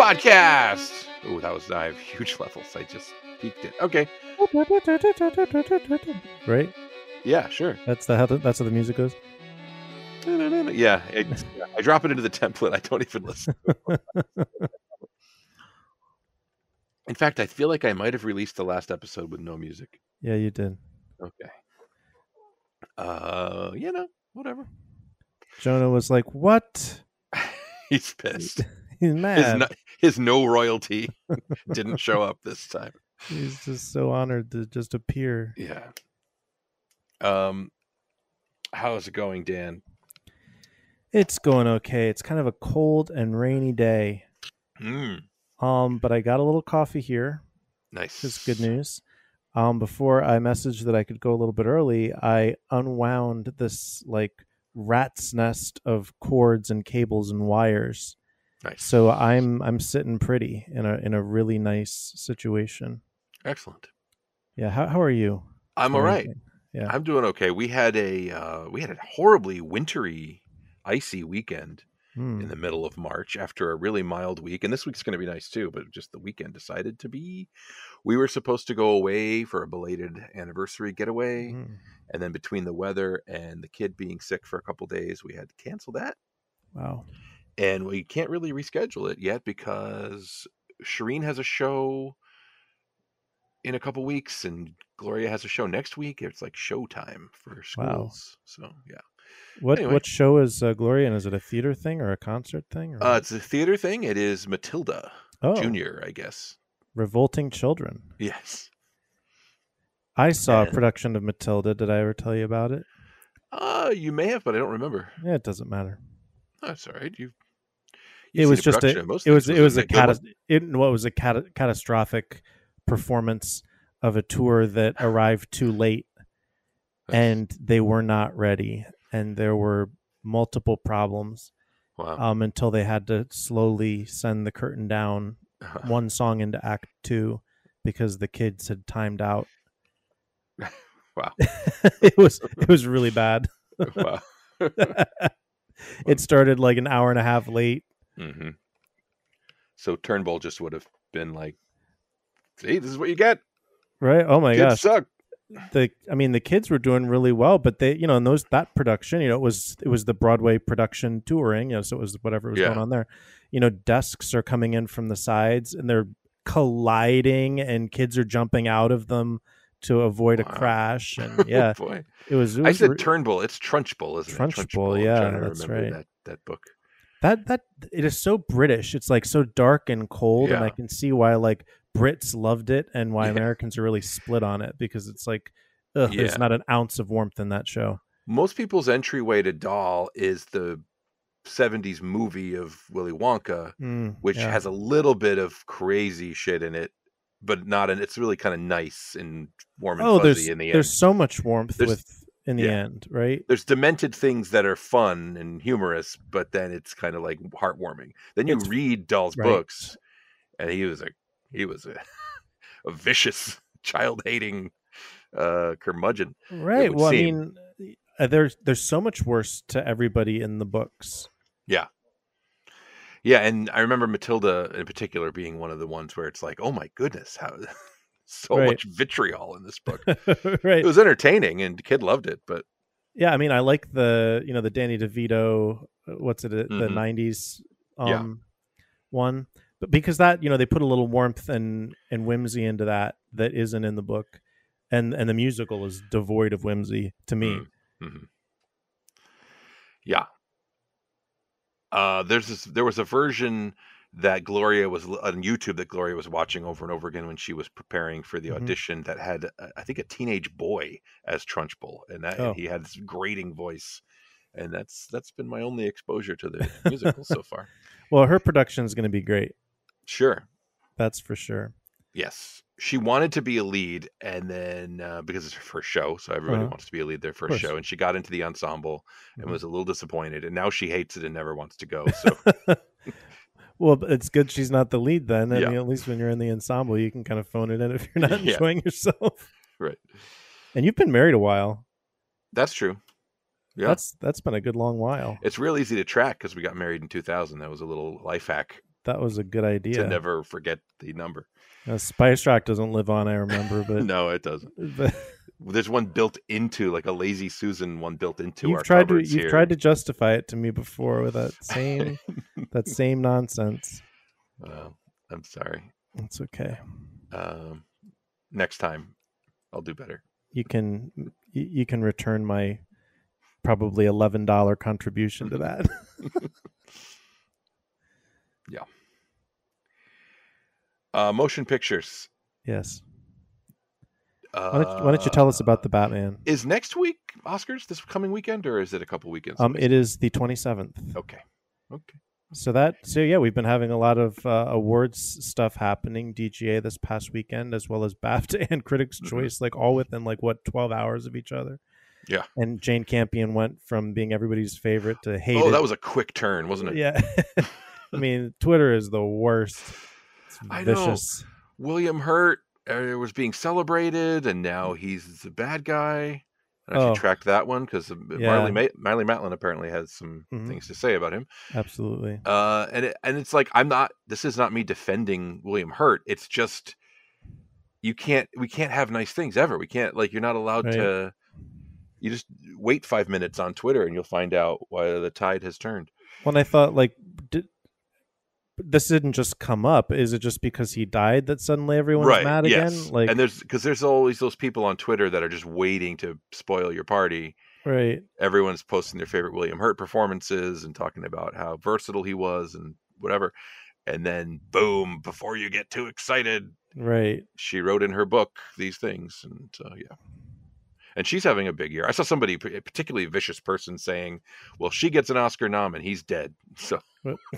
podcast. Oh, that was I have huge levels. I just peaked it. Okay. Right? Yeah, sure. That's the how the, that's how the music goes. Yeah, it's, I drop it into the template. I don't even listen. In fact, I feel like I might have released the last episode with no music. Yeah, you did. Okay. Uh, you know, whatever. Jonah was like, "What?" He's pissed. He's His mad. no, his no royalty didn't show up this time. He's just so honored to just appear. Yeah. Um, how's it going, Dan? It's going okay. It's kind of a cold and rainy day. Mm, Um, but I got a little coffee here. nice. This is good news. Um, before I messaged that I could go a little bit early, I unwound this like rat's nest of cords and cables and wires. Nice. So I'm I'm sitting pretty in a in a really nice situation. excellent. Yeah. How how are you? I'm all right. all are you right. doing? Yeah. I'm doing okay. We had a uh, we had a horribly wintry, icy weekend Hmm. in the middle of March after a really mild week, and this week's going to be nice too. But just the weekend decided to be. We were supposed to go away for a belated anniversary getaway, Hmm. and then between the weather and the kid being sick for a couple days, we had to cancel that. Wow. And we can't really reschedule it yet because Shireen has a show in a couple weeks and Gloria has a show next week. It's like showtime for Wow. schools. So yeah, What Anyway. what show is uh, Gloria in? Is it a theater thing or a concert thing? Or uh, it's a theater thing. It is Matilda oh, Junior, I guess. Revolting Children. Yes. I saw a production of Matilda. Did I ever tell you about it? Uh, you may have, but I don't remember. Yeah, it doesn't matter. That's all right. You. It was just a it was it was a cata- it what was a cata- catastrophic performance of a tour that arrived too late and they were not ready and there were multiple problems wow. um, until they had to slowly send the curtain down one song into act 2 because the kids had timed out wow. it was it was really bad wow. it started like an hour and a half late hmm So Turnbull just would have been like, "See, this is what you get. right oh my Kids gosh suck." the I mean the kids were doing really well, but they you know in those that production you know it was it was the Broadway production touring you know so it was whatever was Yeah. going on there. You know desks are coming in from the sides and they're colliding and kids are jumping out of them to avoid a crash and yeah oh boy. it was, it I said re- Turnbull. It's Trunchbull, isn't it? Trunchbull, yeah, that's remember right. That that book. That that it is so British. It's like so dark and cold and I can see why like Brits loved it and why Yeah. Americans are really split on it because it's like ugh, Yeah. there's not an ounce of warmth in that show. Most people's entryway to Dahl is the '70s movie of Willy Wonka, Mm, which yeah. has a little bit of crazy shit in it, but not. And it's really kind of nice and warm and oh, fuzzy in the end. there's so much warmth There's- with in the yeah. end, right? there's demented things that are fun and humorous, but then it's kind of like heartwarming. Then you It's- read Dahl's right. books, and he was a he was a, a vicious, child hating uh, curmudgeon. Right. Well, I mean, uh, there's there's so much worse to everybody in the books. Yeah. Yeah, and I remember Matilda in particular being one of the ones where it's like, oh my goodness, how so Right. much vitriol in this book. right. It was entertaining, and kid loved it, but yeah, I mean, I like the you know the Danny DeVito, uh, what's it, uh, the Mhm. '90s um, Yeah. one, but because that you know they put a little warmth and and whimsy into that that isn't in the book, and and the musical is devoid of whimsy to me. Mm. Mhm. Yeah. Uh, there's this. There was a version that Gloria was on YouTube that Gloria was watching over and over again when she was preparing for the Mhm. audition. That had, uh, I think, a teenage boy as Trunchbull, and that Oh. and he had this grating voice, and that's that's been my only exposure to the musical so far. Well, her production is going to be great. Sure. That's for sure. Yes. She wanted to be a lead, and then uh, because it's her first show, so everybody Uh-huh. wants to be a lead their first show, and she got into the ensemble and Mhm. was a little disappointed, and now she hates it and never wants to go. So well, it's good she's not the lead then. I Yeah. mean, at least when you're in the ensemble, you can kind of phone it in if you're not Yeah. enjoying yourself. right, And you've been married a while. that's true. Yeah, That's that's been a good long while. it's real easy to track because we got married in 2000. That was a little life hack that was a good idea to never forget the number. Uh, Spice Rock doesn't live on, I remember, but no, it doesn't. But... There's one built into like a Lazy Susan one built into you've our tried to you've here. tried to justify it to me before with that same that same nonsense. Well, I'm sorry. It's okay. Um, next time, I'll do better. You can you can return my probably eleven dollar contribution to that. yeah. Uh, motion pictures. Yes. Uh, why, don't you, why, don't you, tell us about the Batman? Is next week Oscars this coming weekend, or is it a couple weekends? Um, it is the twenty seventh. Okay. Okay. So that so yeah, we've been having a lot of uh, awards stuff happening. DGA this past weekend, as well as BAFTA and Critics' mm-hmm. Choice, like all within like what twelve hours of each other. Yeah. And Jane Campion went from being everybody's favorite to hate. Oh, that was a quick turn, wasn't it? Yeah. I mean, Twitter is the worst. It's I know. William Hurt uh, was being celebrated, and now he's the bad guy. I actually oh. tracked that one because yeah. Marlee, Ma- Matlin apparently has some mm-hmm. things to say about him. Absolutely. Uh, and it, and it's like I'm not. This is not me defending William Hurt. It's just you can't. We can't have nice things ever. We can't like you're not allowed right. to. You just wait five minutes on Twitter and you'll find out why the tide has turned. When I thought like, did, this didn't just come up. Is it just because he died that suddenly everyone's right, mad yes. again? Like, and there's because there's always those people on Twitter that are just waiting to spoil your party. Right. Everyone's posting their favorite William Hurt performances and talking about how versatile he was and whatever. And then boom, before you get too excited, right? She wrote in her book these things, and uh, yeah and she's having a big year. I saw somebody, a particularly vicious person, saying, "Well, she gets an Oscar nom and he's dead." So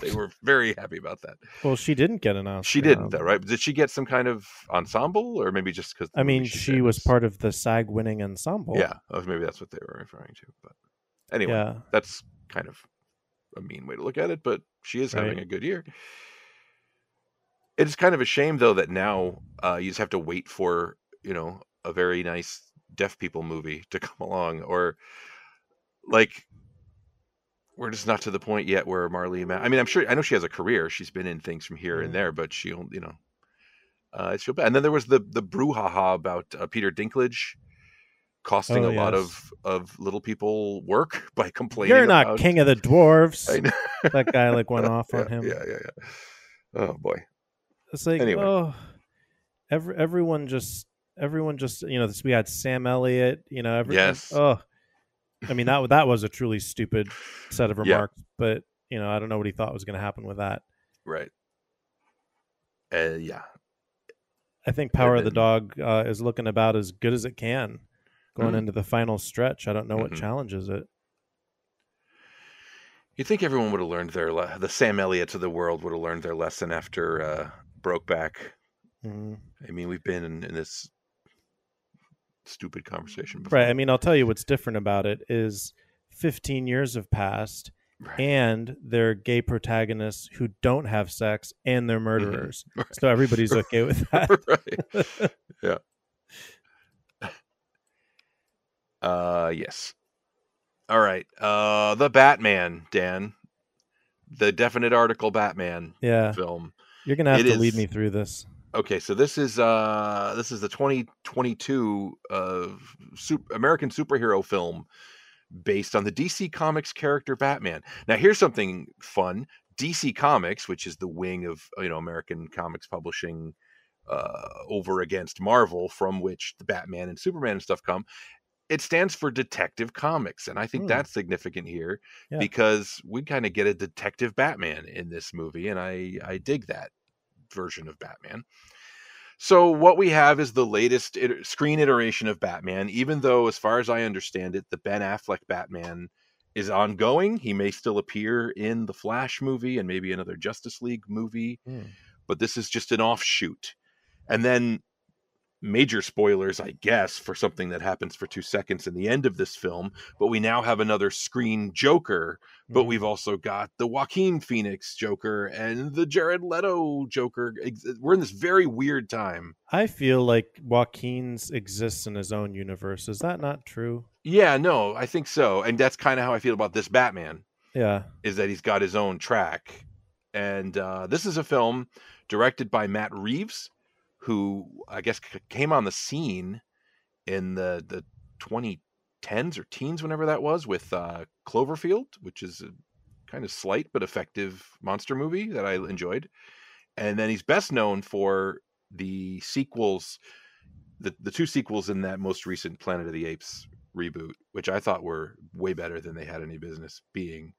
they were very happy about that. Well, she didn't get an Oscar. She didn't, though, right? Did she get some kind of ensemble, or maybe just because? I mean, she was part of the SAG-winning ensemble. Yeah, oh, maybe that's what they were referring to. But anyway, yeah. that's kind of a mean way to look at it. But she is having a good year. It's kind of a shame, though, that now uh, you just have to wait for you know a very nice deaf people movie to come along or like we're just not to the point yet where Marlee I mean I'm sure I know she has a career. She's been in things from here and there but she you know uh it's real bad. And then there was the the brouhaha about uh, Peter Dinklage costing oh, a yes. lot of of little people work by complaining you're not about... king of the dwarves. that guy like went off yeah, on him. yeah yeah yeah. Oh boy. It's like anyway. oh every, everyone just everyone just you know this we had Sam Elliott, you know, everyone. Yes. Oh, I mean that that was a truly stupid set of remarks, yeah. but you know I don't know what he thought was going to happen with that. Right. Uh, yeah. I think Power of the Dog uh, is looking about as good as it can going mm-hmm. into the final stretch. I don't know what mm-hmm. challenges it. You think everyone would have learned their le- the Sam Elliott's of the world would have learned their lesson after uh, Brokeback. Mm-hmm. I mean, we've been in, in this stupid conversation before. Right. I mean, I'll tell you what's different about it is 15 years have passed right. and they're gay protagonists who don't have sex and they're mm-hmm. murderers. Mm-hmm. Right. So everybody's okay with that. right. Yeah. Uh yes. All right. Uh The Batman, Dan. The definite article Batman yeah. film. You're going to have it to is... lead me through this. Okay, so this is uh this is the 2022 uh super, American superhero film based on the DC Comics character Batman. Now here's something fun. DC Comics, which is the wing of you know American comics publishing uh over against Marvel from which the Batman and Superman and stuff come, it stands for Detective Comics, and I think hmm. that's significant here yeah. because we kind of get a detective Batman in this movie, and I I dig that version of Batman. So what we have is the latest it- screen iteration of Batman. Even though, as far as I understand it, the Ben Affleck Batman is ongoing. He may still appear in the Flash movie and maybe another Justice League movie, mm. but this is just an offshoot. And then major spoilers, I guess, for something that happens for two seconds in the end of this film. But we now have another screen Joker, but mm-hmm. we've also got the Joaquin Phoenix Joker and the Jared Leto Joker. We're in this very weird time. I feel like Joaquin's exists in his own universe. Is that not true? Yeah, no, I think so. And that's kind of how I feel about this Batman. Yeah. Is that he's got his own track and uh, this is a film directed by Matt Reeves, who I guess came on the scene in the the 2010s or teens, whenever that was, with uh, Cloverfield, which is a kind of slight but effective monster movie that I enjoyed. And then he's best known for the sequels, the the two sequels in that most recent Planet of the Apes reboot, which I thought were way better than they had any business being.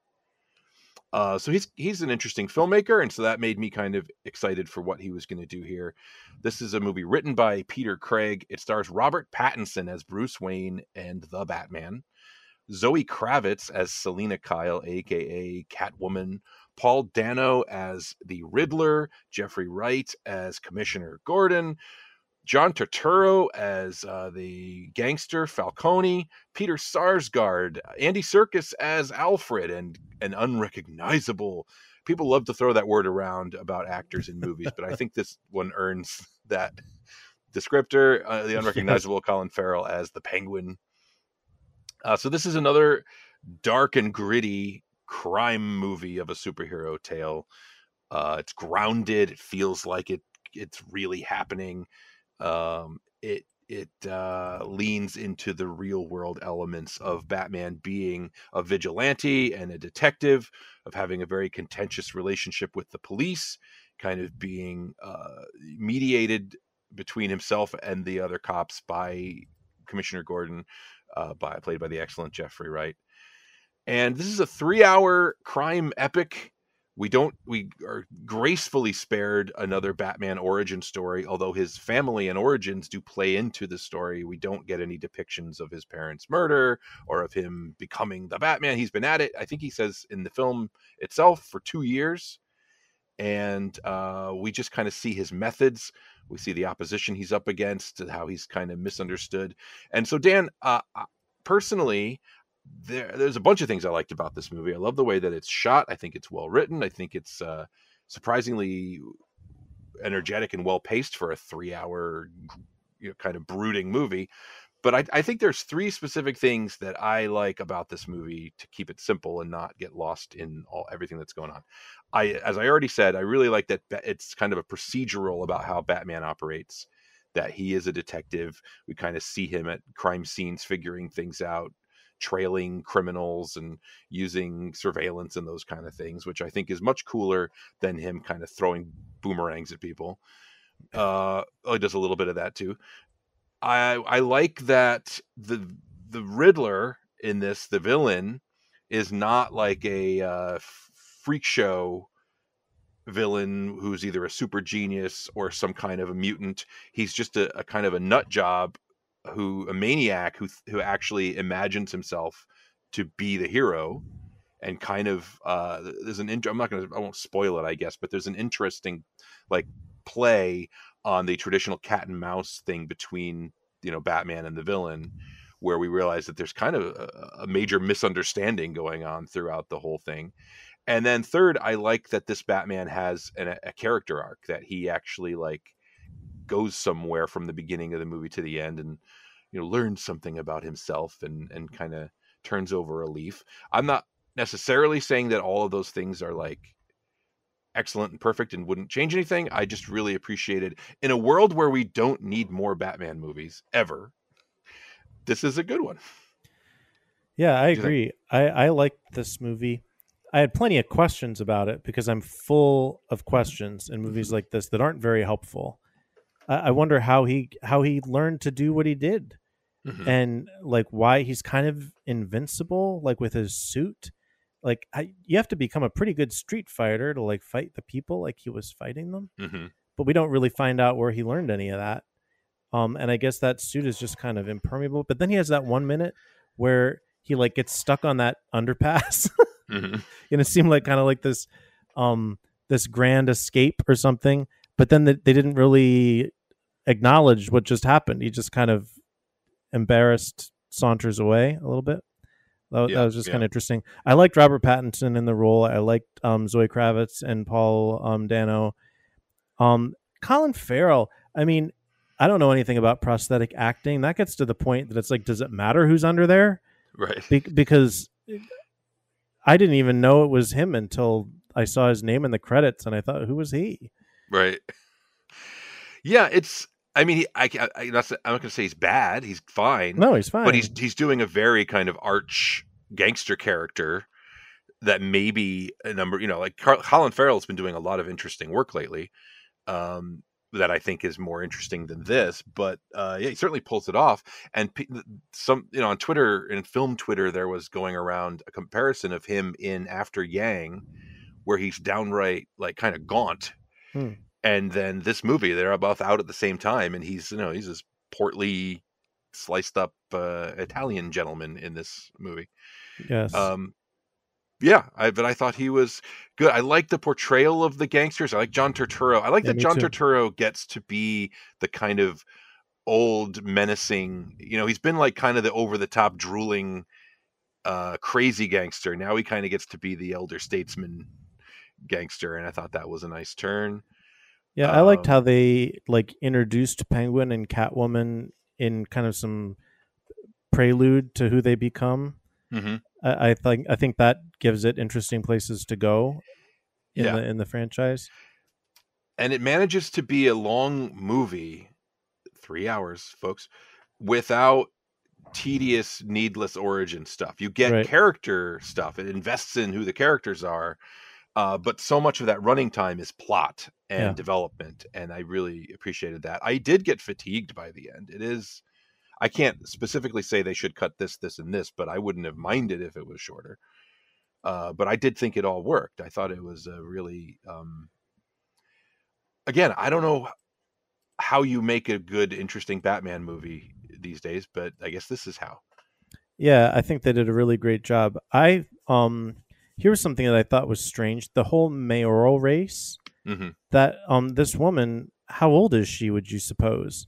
Uh, so he's he's an interesting filmmaker, and so that made me kind of excited for what he was going to do here. This is a movie written by Peter Craig. It stars Robert Pattinson as Bruce Wayne and the Batman, Zoe Kravitz as Selina Kyle, aka Catwoman, Paul Dano as the Riddler, Jeffrey Wright as Commissioner Gordon, John Turturro as uh, the gangster Falcone, Peter Sarsgaard, Andy Serkis as Alfred, and an unrecognizable. People love to throw that word around about actors in movies, but I think this one earns that descriptor. Uh, the unrecognizable Colin Farrell as the Penguin. Uh, so this is another dark and gritty crime movie of a superhero tale. Uh, it's grounded. It feels like it. It's really happening um, it it uh, leans into the real world elements of Batman being a vigilante and a detective, of having a very contentious relationship with the police, kind of being uh, mediated between himself and the other cops by Commissioner Gordon, uh, by played by the excellent Jeffrey Wright. And this is a three-hour crime epic we don't we are gracefully spared another batman origin story although his family and origins do play into the story. We don't get any depictions of his parents murder or of him becoming the batman. He's been at it i think he says in the film itself for two years. And uh, we just kind of see his methods. We see the opposition he's up against how he's kind of misunderstood. And so dan uh, personally there, there's a bunch of things I liked about this movie. I love the way that it's shot. I think it's well written. I think it's uh, surprisingly energetic and well paced for a three hour you know, kind of brooding movie. But I, I, think there's three specific things that I like about this movie to keep it simple and not get lost in all everything that's going on. I, as I already said, I really like that it's kind of a procedural about how Batman operates. That he is a detective. We kind of see him at crime scenes figuring things out trailing criminals and using surveillance and those kind of things, which I think is much cooler than him kind of throwing boomerangs at people. Uh, oh, he does a little bit of that too. I I like that the the Riddler in this, the villain, is not like a uh, freak show villain who's either a super genius or some kind of a mutant. He's just a, a kind of a nut job who a maniac who who actually imagines himself to be the hero and kind of uh there's an i'm not gonna i won't spoil it i guess but there's an interesting like play on the traditional cat and mouse thing between you know batman and the villain where we realize that there's kind of a, a major misunderstanding going on throughout the whole thing. And then third i like that this batman has an, a character arc that he actually like goes somewhere from the beginning of the movie to the end and you know learns something about himself and and kind of turns over a leaf. I'm not necessarily saying that all of those things are like excellent and perfect and wouldn't change anything. I just really appreciated in a world where we don't need more batman movies ever this is a good one. Yeah i agree. I i like this movie. I had plenty of questions about it because I'm full of questions in movies mm-hmm. like this that aren't very helpful. I wonder how he how he learned to do what he did, mm-hmm. and like why he's kind of invincible, like with his suit. Like I, you have to become a pretty good street fighter to like fight the people like he was fighting them. Mm-hmm. But we don't really find out where he learned any of that. Um, and I guess that suit is just kind of impermeable. But then he has that one minute where he like gets stuck on that underpass, mm-hmm. and it seemed like kind of like this, um, this grand escape or something but then the, they didn't really acknowledge what just happened. He just kind of embarrassed saunters away a little bit. That, yeah, that was just yeah. kind of interesting. I liked Robert Pattinson in the role. I liked um, Zoe Kravitz and Paul um, Dano. Um, Colin Farrell. I mean, I don't know anything about prosthetic acting. That gets to the point that it's like, does it matter who's under there? Right. Be- because I didn't even know it was him until I saw his name in the credits, and I thought, who was he? Right. Yeah, it's. I mean, he, I, I, I'm not going to say he's bad. He's fine. No, he's fine. But he's he's doing a very kind of arch gangster character that maybe a number, you know, like Carl, Colin Farrell's been doing a lot of interesting work lately. Um, that I think is more interesting than this, but uh, yeah, he certainly pulls it off. And some, you know, on Twitter, in film Twitter, there was going around a comparison of him in After Yang, where he's downright like kind of gaunt, hmm. and then this movie, they're both out at the same time, and he's, you know, he's this portly, sliced up uh, Italian gentleman in this movie. Yes. Um, yeah, I, but I thought he was good. I like the portrayal of the gangsters. I like John Turturro. I like yeah, that John too. Turturro gets to be the kind of old menacing. You know, he's been like kind of the over the top drooling, uh, crazy gangster. Now he kind of gets to be the elder statesman gangster, and I thought that was a nice turn. Yeah, um, I liked how um they like introduced Penguin and Catwoman in kind of some prelude to who they become. Mm-hmm. I, I, think I think that gives it interesting places to go in yeah. the in the franchise. And it manages to be a long movie, three hours, folks, without tedious, needless origin stuff. You get right. character stuff. It invests in who the characters are, uh, but so much of that running time is plot and yeah. development, and I really appreciated that. I did get fatigued by the end. It is I can't specifically say they should cut this, this, and this, but I wouldn't have minded if it was shorter. Uh, but I did think it all worked. I thought it was a really, um, again, I don't know how you make a good, interesting Batman movie these days, but I guess this is how. Yeah, I think they did a really great job. I um here's something that I thought was strange: the whole mayoral race. Mm-hmm. That um this woman, how old is she? Would you suppose?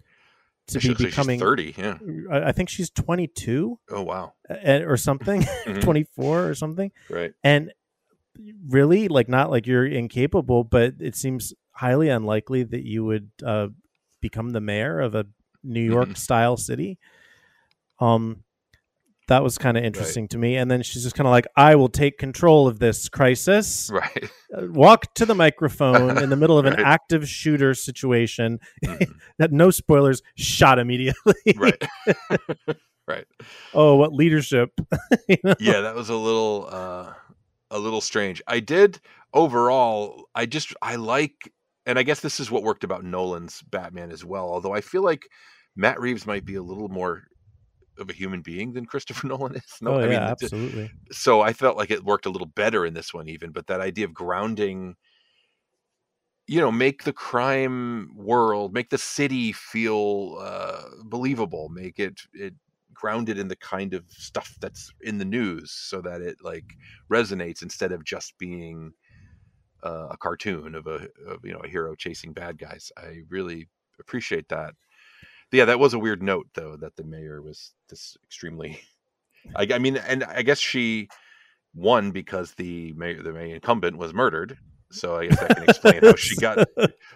to be becoming 30 yeah i think she's 22 oh wow or something mm-hmm. 24 or something right and really like not like you're incapable but it seems highly unlikely that you would uh, become the mayor of a new york mm-hmm. style city um that was kind of interesting right. to me. And then she's just kind of like, I will take control of this crisis. Right. Uh, walk to the microphone in the middle of an active shooter situation. Mm-hmm. that no spoilers, shot immediately. right. right. Oh, what leadership. you know? Yeah, that was a little uh a little strange. I did overall, I just I like and I guess this is what worked about Nolan's Batman as well, although I feel like Matt Reeves might be a little more of a human being than Christopher Nolan is. No, oh, I yeah, mean, absolutely. So I felt like it worked a little better in this one, even. But that idea of grounding, you know, make the crime world, make the city feel uh, believable, make it it grounded in the kind of stuff that's in the news, so that it like resonates instead of just being uh, a cartoon of a of, you know a hero chasing bad guys. I really appreciate that yeah, that was a weird note though that the mayor was this extremely. I, I mean, and I guess she won because the mayor, the mayor incumbent was murdered. So I guess that can explain how she got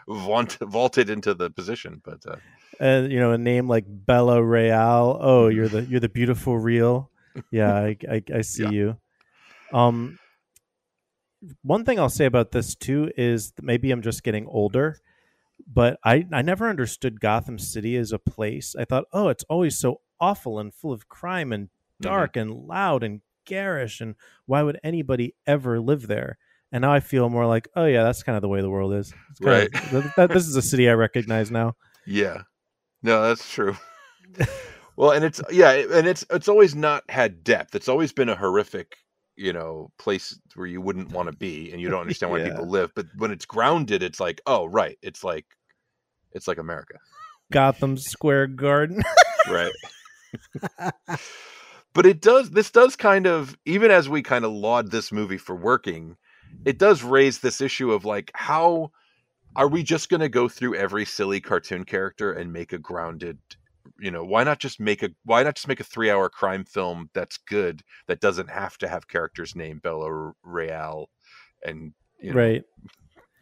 vaunt, vaulted into the position. But uh, and you know, a name like Bella Real. Oh, you're the you're the beautiful real. Yeah, I I, I see yeah. you. Um, one thing I'll say about this too is maybe I'm just getting older but I, I never understood Gotham City as a place. I thought, oh, it's always so awful and full of crime and mm-hmm. dark mm-hmm. and loud and garish. And why would anybody ever live there? And now I feel more like, oh, yeah, that's kind of the way the world is. right. Of, that, this is a city I recognize now. Yeah. No, that's true. well, and it's, yeah, and it's, it's always not had depth. It's always been a horrific you know place where you wouldn't want to be and you don't understand why yeah. people live but when it's grounded it's like oh right it's like it's like america. Gotham square garden. Right. But it does this does kind of even as we kind of laud this movie for working it does raise this issue of like how are we just going to go through every silly cartoon character and make a grounded you know why not just make a why not just make a three hour crime film that's good that doesn't have to have characters named bella real and you know, right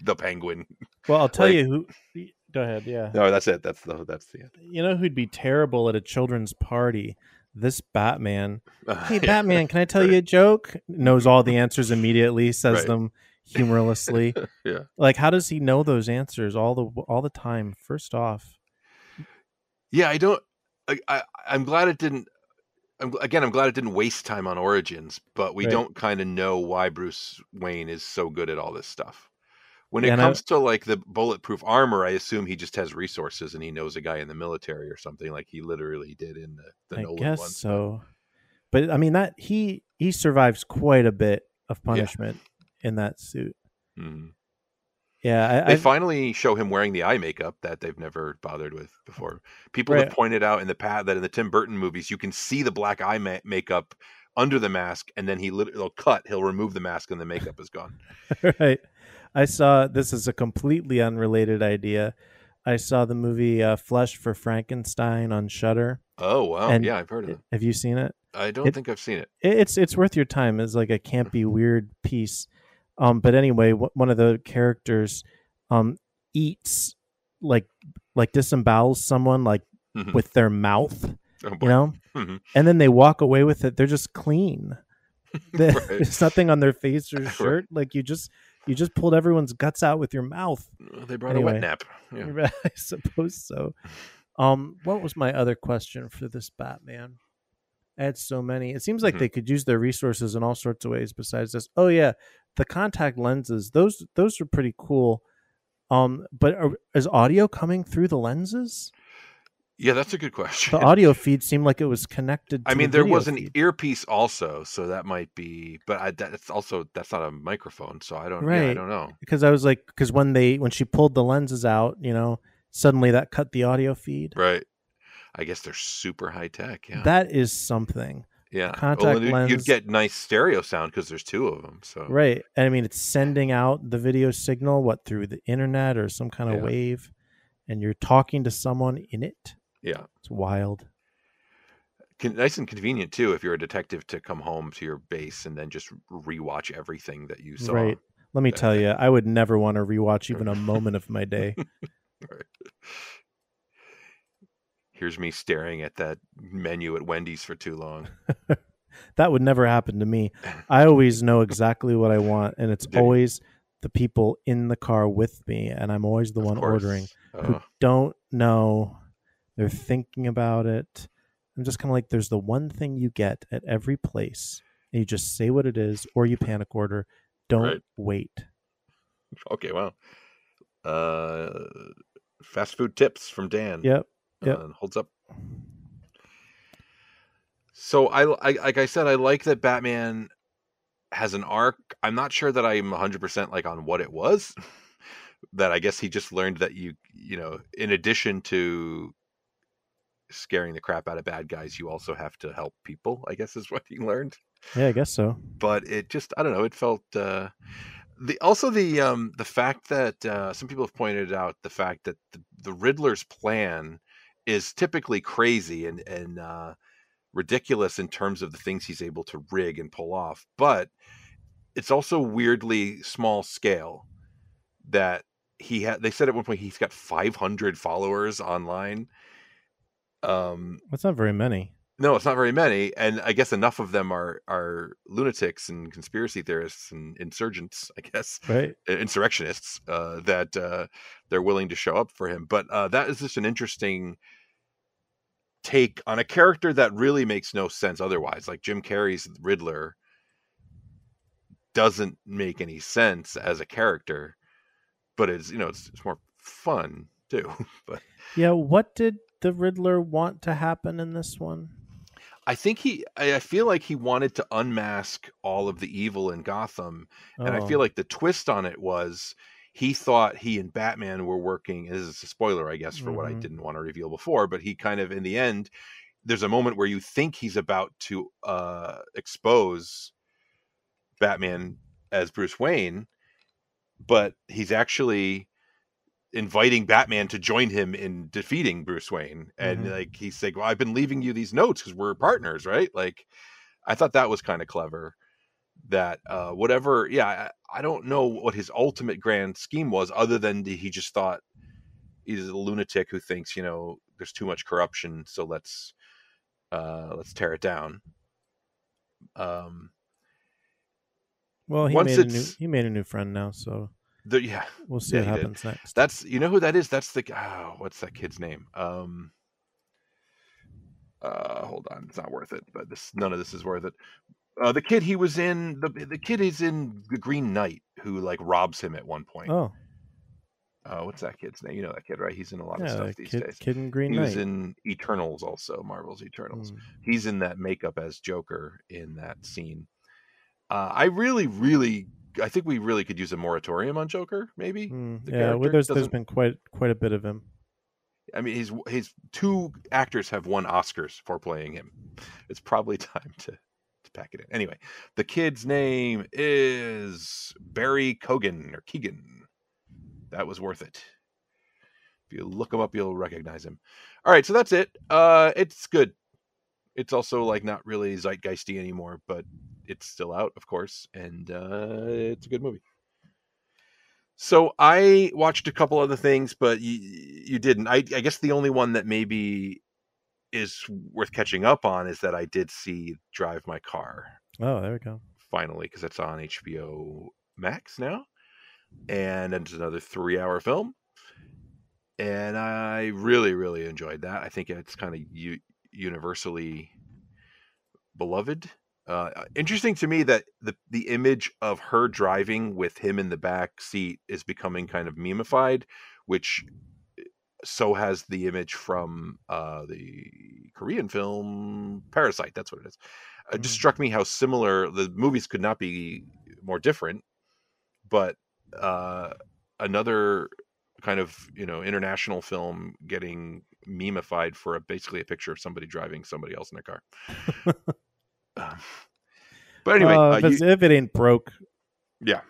the penguin well i'll tell like, you who go ahead yeah no that's it that's the that's the end. you know who'd be terrible at a children's party this batman uh, hey batman can i tell right. you a joke knows all the answers immediately says right. them humorlessly. yeah. Like how does he know those answers all the all the time? First off. Yeah, I don't I, I I'm glad it didn't I'm, again, I'm glad it didn't waste time on Origins, but we right. don't kind of know why Bruce Wayne is so good at all this stuff. When it comes I, to like the bulletproof armor, I assume he just has resources and he knows a guy in the military or something like he literally did in the, the I Nolan guess one. so. But I mean that he he survives quite a bit of punishment yeah. in that suit. Mm-hmm. Yeah, I, they I've, finally show him wearing the eye makeup that they've never bothered with before. People right. have pointed out in the past that in the Tim Burton movies, you can see the black eye ma- makeup under the mask, and then he he'll cut, he'll remove the mask, and the makeup is gone. right. I saw this is a completely unrelated idea. I saw the movie uh, Flesh for Frankenstein on Shudder. Oh wow! And yeah, I've heard of it. Have you seen it? I don't it, think I've seen it. It's it's worth your time. It's like a campy, weird piece um, but anyway, w- one of the characters um, eats like like disembowels someone like mm-hmm. with their mouth, oh, you know, mm-hmm. and then they walk away with it. They're just clean. right. There's nothing on their face or shirt. Like you just you just pulled everyone's guts out with your mouth. They brought anyway, a wet nap. Yeah. I suppose so. Um, what was my other question for this Batman? I had so many. It seems like mm-hmm. they could use their resources in all sorts of ways besides this. Oh yeah, the contact lenses those those are pretty cool. Um but are, is audio coming through the lenses? Yeah that's a good question. The audio feed seemed like it was connected i mean the there was an feed. earpiece also so that might be but I, that's also that's not a microphone so i don't right yeah, i don't know. because i was like because when they when she pulled the lenses out you know suddenly that cut the audio feed. Right. I guess they're super high tech yeah. That is something yeah, contact well, lens. You'd get nice stereo sound because there's two of them. So right, and I mean it's sending out the video signal what through the internet or some kind of yeah. wave, and you're talking to someone in it. Yeah, it's wild. Con- nice and convenient too if you're a detective to come home to your base and then just rewatch everything that you saw. Right. Let me tell you, I would never want to rewatch even a moment of my day. right here's me staring at that menu at Wendy's for too long. that would never happen to me. I always know exactly what I want, and it's always the people in the car with me, and I'm always the of one course. ordering uh. who don't know. They're thinking about it. I'm just kind of like, there's the one thing you get at every place, and you just say what it is, or you panic order. Don't right. wait. Okay, well, uh, fast food tips from Dan. Yep yeah, uh, holds up. So I, I, like I said, I like that Batman has an arc. I'm not sure that I'm 100 percent like on what it was. that I guess he just learned that you, you know, in addition to scaring the crap out of bad guys, you also have to help people. I guess is what he learned. Yeah, I guess so. But it just, I don't know. It felt. uh the also the um the fact that uh, some people have pointed out the fact that the, the Riddler's plan is typically crazy and and uh, ridiculous in terms of the things he's able to rig and pull off, but it's also weirdly small scale. That he had, they said at one point he's got 500 followers online. Um, that's not very many. No, it's not very many, and I guess enough of them are are lunatics and conspiracy theorists and insurgents. I guess, right? Insurrectionists uh, that uh, they're willing to show up for him. But uh, that is just an interesting take on a character that really makes no sense otherwise. Like Jim Carrey's Riddler doesn't make any sense as a character, but it's you know it's, it's more fun too. but yeah, what did the Riddler want to happen in this one? I think he I feel like he wanted to unmask all of the evil in Gotham. Oh. And I feel oh. like the twist on it was he thought he and Batman were working. This is a spoiler, I guess, for mm-hmm. what I mm-hmm. didn't want to reveal before. But he kind of, in the end, there's a moment where you think he's about to uh, expose Batman as Bruce Wayne, but he's actually inviting Batman to join him in defeating Bruce Wayne. And mm-hmm. like he's like, "Well, I've been leaving you these notes because we're partners, right?" Like, I thought that was kind of clever that uh, whatever yeah I, I, don't know what his ultimate grand scheme was other than he just thought he's a lunatic who thinks you know there's too much corruption so let's uh, let's tear it down um, Well, he made a new he made a new friend now, so the, yeah, we'll see yeah, what happens did. next. That's you know who that is. That's the oh, what's that kid's name? Um, uh, hold on, it's not worth it. But this none of this is worth it. Uh, the kid he was in the the kid is in the Green Knight who like robs him at one point. Oh, uh, what's that kid's name? You know that kid, right? He's in a lot yeah, of stuff these kid, days. Kid in Green he Knight. was in Eternals also, Marvel's Eternals. Mm. He's in that makeup as Joker in that scene. Uh, I really, really, I think we really could use a moratorium on Joker. Maybe. Mm, the yeah, well, there's there's been quite quite a bit of him. I mean, his his two actors have won Oscars for playing him. It's probably time to to pack it in. Anyway, the kid's name is Barry Cogan or Keegan. That was worth it. If you look him up, you'll recognize him. All right, so that's it. Uh, it's good. It's also like not really zeitgeisty anymore, but it's still out, of course, and uh, it's a good movie. So I watched a couple other things, but you, you didn't. I, I guess the only one that maybe is worth catching up on is that I did see Drive My Car. Oh, there we go. Finally, because it's on HBO Max now, and it's another three-hour film, and I really, really enjoyed that. I think it's kind of u- universally beloved uh, interesting to me that the the image of her driving with him in the back seat is becoming kind of memeified, which so has the image from uh, the Korean film Parasite. That's what it is. It mm. just struck me how similar the movies could not be more different, but uh, another kind of you know international film getting memeified for a, basically a picture of somebody driving somebody else in a car. Um, but anyway, uh, uh, you, if, it ain't broke, yeah.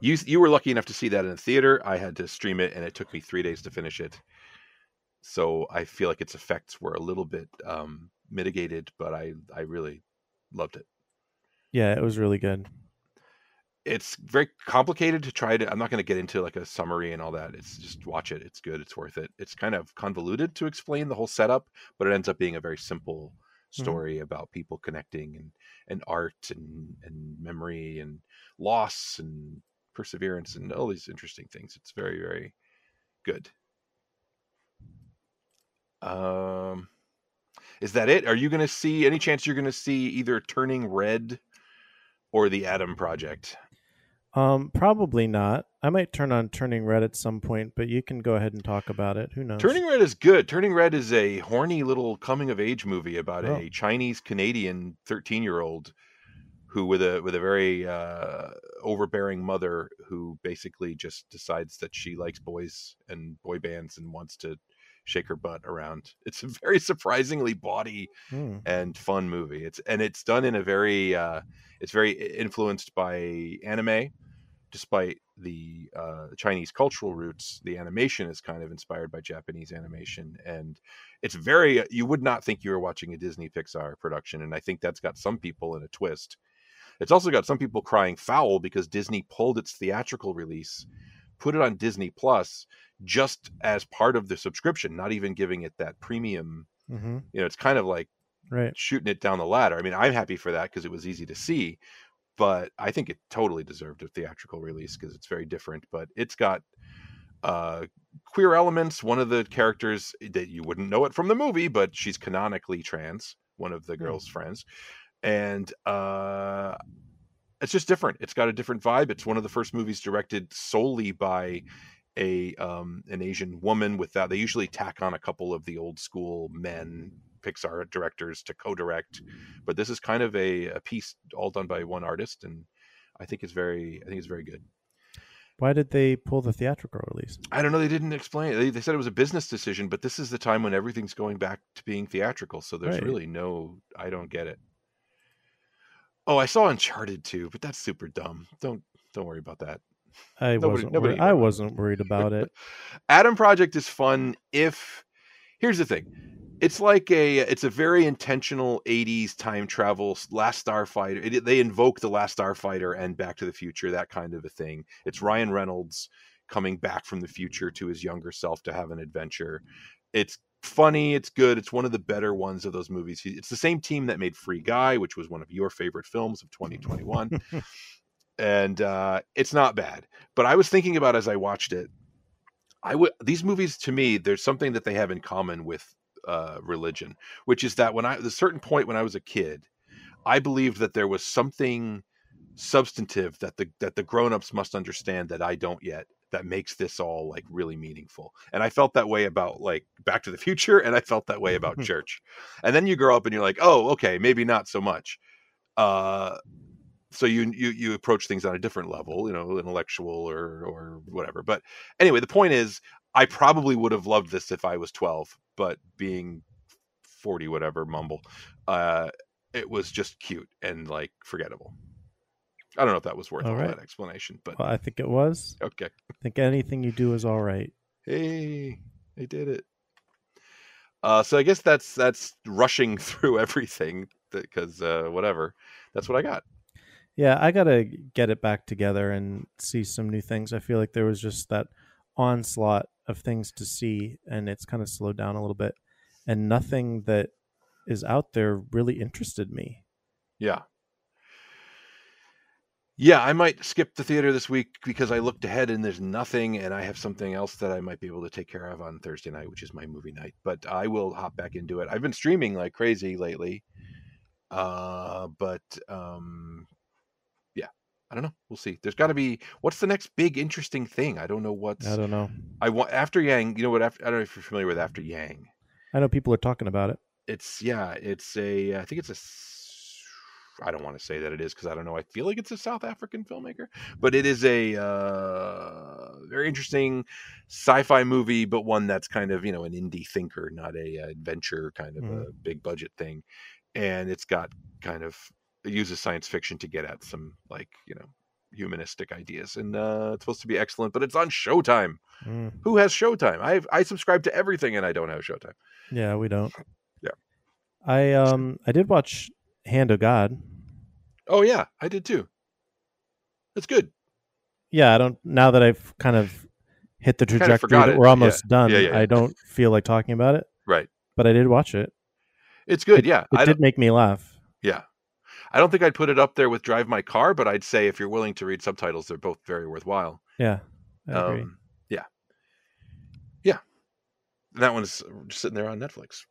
You you were lucky enough to see that in the theater. I had to stream it, and it took me three days to finish it. So I feel like its effects were a little bit um, mitigated, but I I really loved it. Yeah, it was really good. It's very complicated to try to. I'm not going to get into like a summary and all that. It's just watch it. It's good. It's worth it. It's kind of convoluted to explain the whole setup, but it ends up being a very simple Mm-hmm. story mm-hmm. about people connecting and and art and and memory and loss and perseverance and all these interesting things. It's very very good. Um, is that it? Are you going to see any chance you're going to see either Turning Red or the Adam Project? Um, probably not. I might turn on Turning Red at some point, but you can go ahead and talk about it. Who knows? Turning Red is good. Turning Red is a horny little coming of age movie about oh. a Chinese Canadian 13 year old who with a with a very uh, overbearing mother who basically just decides that she likes boys and boy bands and wants to shake her butt around. It's a very surprisingly bawdy hmm. and fun movie. It's and it's done in a very uh, it's very influenced by anime despite the uh, Chinese cultural roots, the animation is kind of inspired by Japanese animation, and it's very. You would not think you were watching a Disney Pixar production, and I think that's got some people in a twist. It's also got some people crying foul because Disney pulled its theatrical release, put it on Disney Plus, just as part of the subscription, not even giving it that premium. Mm-hmm. You know, it's kind of like right. shooting it down the ladder. I mean, I'm happy for that because it was easy to see, but I think it totally deserved a theatrical release because it's very different. But it's got uh, queer elements. One of the characters that you wouldn't know it from the movie, but she's canonically trans. One of the hmm. girl's mm. friends, and uh, it's just different. It's got a different vibe. It's one of the first movies directed solely by a um, an Asian woman. With that, they usually tack on a couple of the old school men Pixar directors to co-direct, but this is kind of a, a piece all done by one artist, and I think it's very I think it's very good. Why did they pull the theatrical release? I don't know. They didn't explain. They, they said it was a business decision, but this is the time when everything's going back to being theatrical. So there's right. really no. I don't get it. Oh, I saw Uncharted too, but that's super dumb. Don't don't worry about that. I nobody, wasn't. Nobody I wasn't worried about it. Adam Project is fun if. Here's the thing it's like a it's a very intentional 80s time travel last starfighter it, they invoke the last starfighter and back to the future that kind of a thing it's ryan reynolds coming back from the future to his younger self to have an adventure it's funny. It's good. It's one of the better ones of those movies. It's the same team that made Free Guy, which was one of your favorite films of 2021. and uh, it's not bad. But I was thinking about as I watched it, I would these movies to me, there's something that they have in common with uh, religion, which is that when I at a certain point when I was a kid, I believed that there was something substantive that the that the grown-ups must understand that I don't yet that makes this all like really meaningful. And I felt that way about like Back to the Future and I felt that way about church. And then you grow up and you're like, "Oh, okay, maybe not so much." Uh so you you you approach things on a different level, you know, intellectual or or whatever. But anyway, the point is I probably would have loved this if I was 12, but being 40 whatever mumble, uh it was just cute and like forgettable. I don't know if that was worth all, all right. that explanation, but well, I think it was. Okay. I think anything you do is all right. Hey, I did it. Uh, so I guess that's that's rushing through everything because uh, whatever. That's what I got. Yeah, I gotta get it back together and see some new things. I feel like there was just that onslaught of things to see, and it's kind of slowed down a little bit, and nothing that is out there really interested me. Yeah. Yeah, I might skip the theater this week because I looked ahead and there's nothing, and I have something else that I might be able to take care of on Thursday night, which is my movie night. But I will hop back into it. I've been streaming like crazy lately, uh, but um, yeah, I don't know. We'll see. There's got to be what's the next big interesting thing? I don't know what's. I don't know. I want after Yang. You know what? After, I don't know if you're familiar with After Yang. I know people are talking about it. It's yeah. It's a. I think it's a I don't want to say that it is because I don't know. I feel like it's a South African filmmaker, but it is a uh, very interesting sci-fi movie, but one that's kind of you know an indie thinker, not a, a adventure kind of mm. a big budget thing. And it's got kind of it uses science fiction to get at some like you know humanistic ideas, and uh, it's supposed to be excellent. But it's on Showtime. Mm. Who has Showtime? I I subscribe to everything, and I don't have Showtime. Yeah, we don't. Yeah. I um I did watch Hand of God. Oh yeah, I did too. That's good. Yeah, I don't. Now that I've kind of hit the trajectory that we're almost yeah. done, yeah, yeah, I don't feel like talking about it. Right. But I did watch it. It's good. It, yeah, it I did make me laugh. Yeah, I don't think I'd put it up there with Drive My Car, but I'd say if you're willing to read subtitles, they're both very worthwhile. Yeah. Um, yeah. Yeah. that one's just sitting there on Netflix.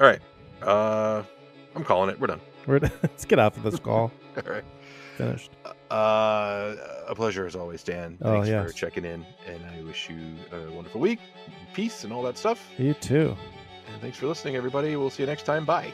All right. Uh, I'm calling it. We're done. We're let's get off of this call. All right. Finished. Uh, a pleasure as always, Dan. Oh, Thanks oh, yes. for checking in, and I wish you a wonderful week, peace, and all that stuff. You too. And thanks for listening, everybody. We'll see you next time. Bye.